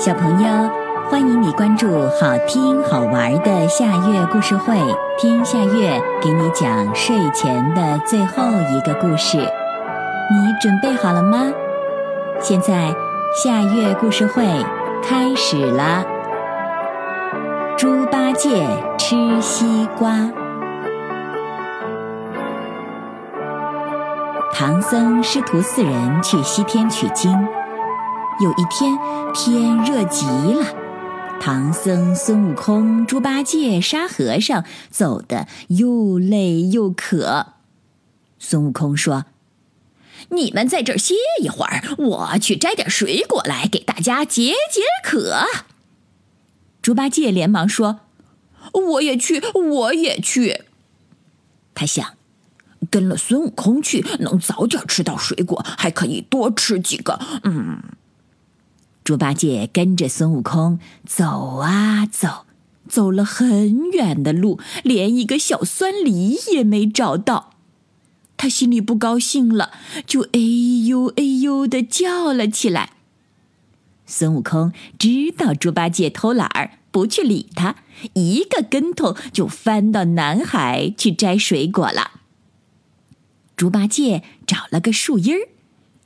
小朋友，欢迎你关注好听好玩的夏月故事会，听夏月给你讲睡前的最后一个故事。你准备好了吗？现在夏月故事会开始啦！猪八戒吃西瓜。唐僧师徒四人去西天取经。有一天，天热极了，唐僧、孙悟空、猪八戒、沙和尚走得又累又渴。孙悟空说：“你们在这儿歇一会儿，我去摘点水果来给大家解解渴。”猪八戒连忙说：“我也去，我也去。”他想，跟了孙悟空去，能早点吃到水果，还可以多吃几个。嗯。猪八戒跟着孙悟空走啊走，走了很远的路，连一个小酸梨也没找到。他心里不高兴了，就哎呦哎呦的叫了起来。孙悟空知道猪八戒偷懒儿，不去理他，一个跟头就翻到南海去摘水果了。猪八戒找了个树荫儿。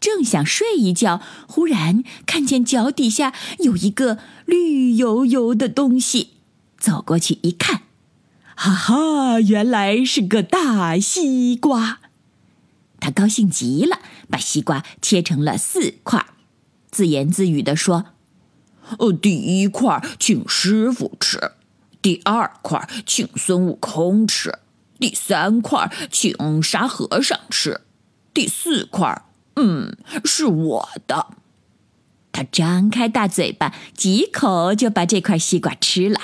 正想睡一觉，忽然看见脚底下有一个绿油油的东西，走过去一看，哈哈，原来是个大西瓜。他高兴极了，把西瓜切成了四块，自言自语地说：“哦，第一块请师傅吃，第二块请孙悟空吃，第三块请沙和尚吃，第四块。”嗯，是我的。他张开大嘴巴，几口就把这块西瓜吃了。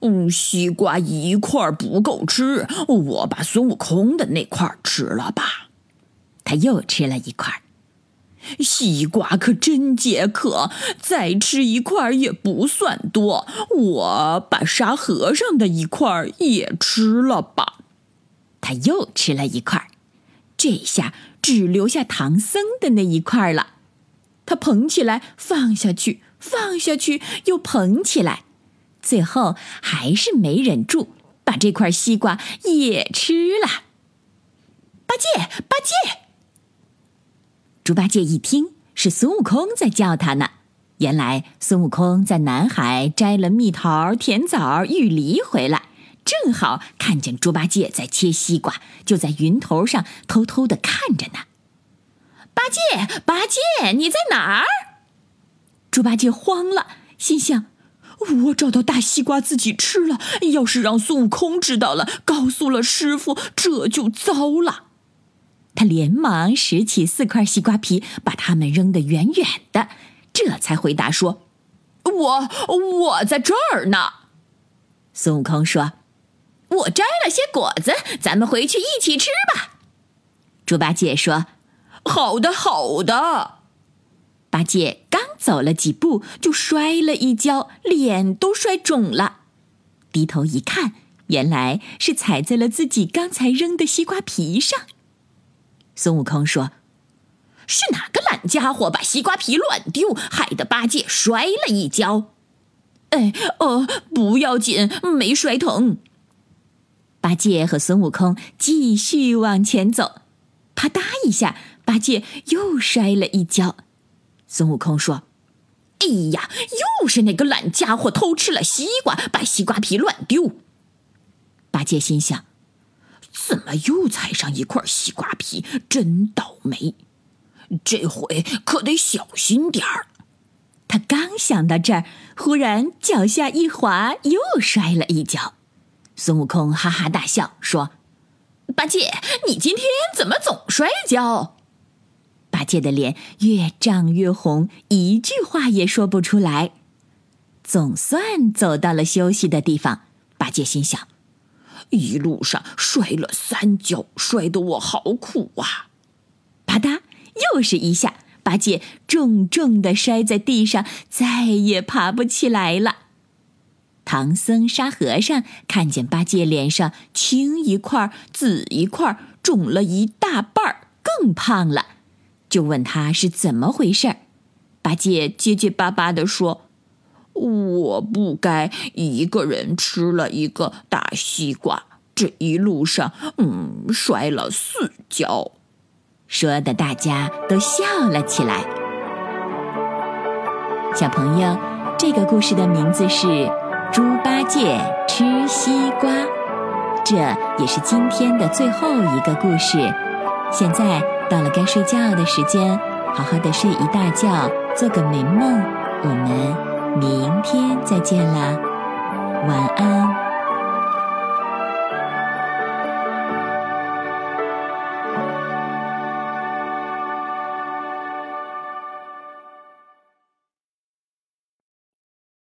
嗯，西瓜一块不够吃，我把孙悟空的那块吃了吧。他又吃了一块。西瓜可真解渴，再吃一块也不算多。我把沙和尚的一块也吃了吧。他又吃了一块。这下只留下唐僧的那一块了，他捧起来放下去，放下去又捧起来，最后还是没忍住，把这块西瓜也吃了。八戒，八戒！猪八戒一听是孙悟空在叫他呢，原来孙悟空在南海摘了蜜桃、甜枣、玉梨回来。正好看见猪八戒在切西瓜，就在云头上偷偷的看着呢。八戒，八戒，你在哪儿？猪八戒慌了，心想：我找到大西瓜自己吃了，要是让孙悟空知道了，告诉了师傅，这就糟了。他连忙拾起四块西瓜皮，把它们扔得远远的，这才回答说：“我我在这儿呢。”孙悟空说。我摘了些果子，咱们回去一起吃吧。猪八戒说：“好的，好的。”八戒刚走了几步，就摔了一跤，脸都摔肿了。低头一看，原来是踩在了自己刚才扔的西瓜皮上。孙悟空说：“是哪个懒家伙把西瓜皮乱丢，害得八戒摔了一跤？”哎，哦，不要紧，没摔疼。八戒和孙悟空继续往前走，啪嗒一下，八戒又摔了一跤。孙悟空说：“哎呀，又是那个懒家伙偷吃了西瓜，把西瓜皮乱丢。”八戒心想：“怎么又踩上一块西瓜皮？真倒霉！这回可得小心点儿。”他刚想到这儿，忽然脚下一滑，又摔了一跤。孙悟空哈哈大笑说：“八戒，你今天怎么总摔跤？”八戒的脸越涨越红，一句话也说不出来。总算走到了休息的地方，八戒心想：“一路上摔了三跤，摔得我好苦啊！”啪嗒，又是一下，八戒重重的摔在地上，再也爬不起来了。唐僧、沙和尚看见八戒脸上青一块紫一块，肿了一大半儿，更胖了，就问他是怎么回事儿。八戒结结巴巴地说：“我不该一个人吃了一个大西瓜，这一路上，嗯，摔了四跤。”说的大家都笑了起来。小朋友，这个故事的名字是《猪八戒吃西瓜》，这也是今天的最后一个故事。现在到了该睡觉的时间，好好的睡一大觉，做个美梦。我们明天再见啦，晚安。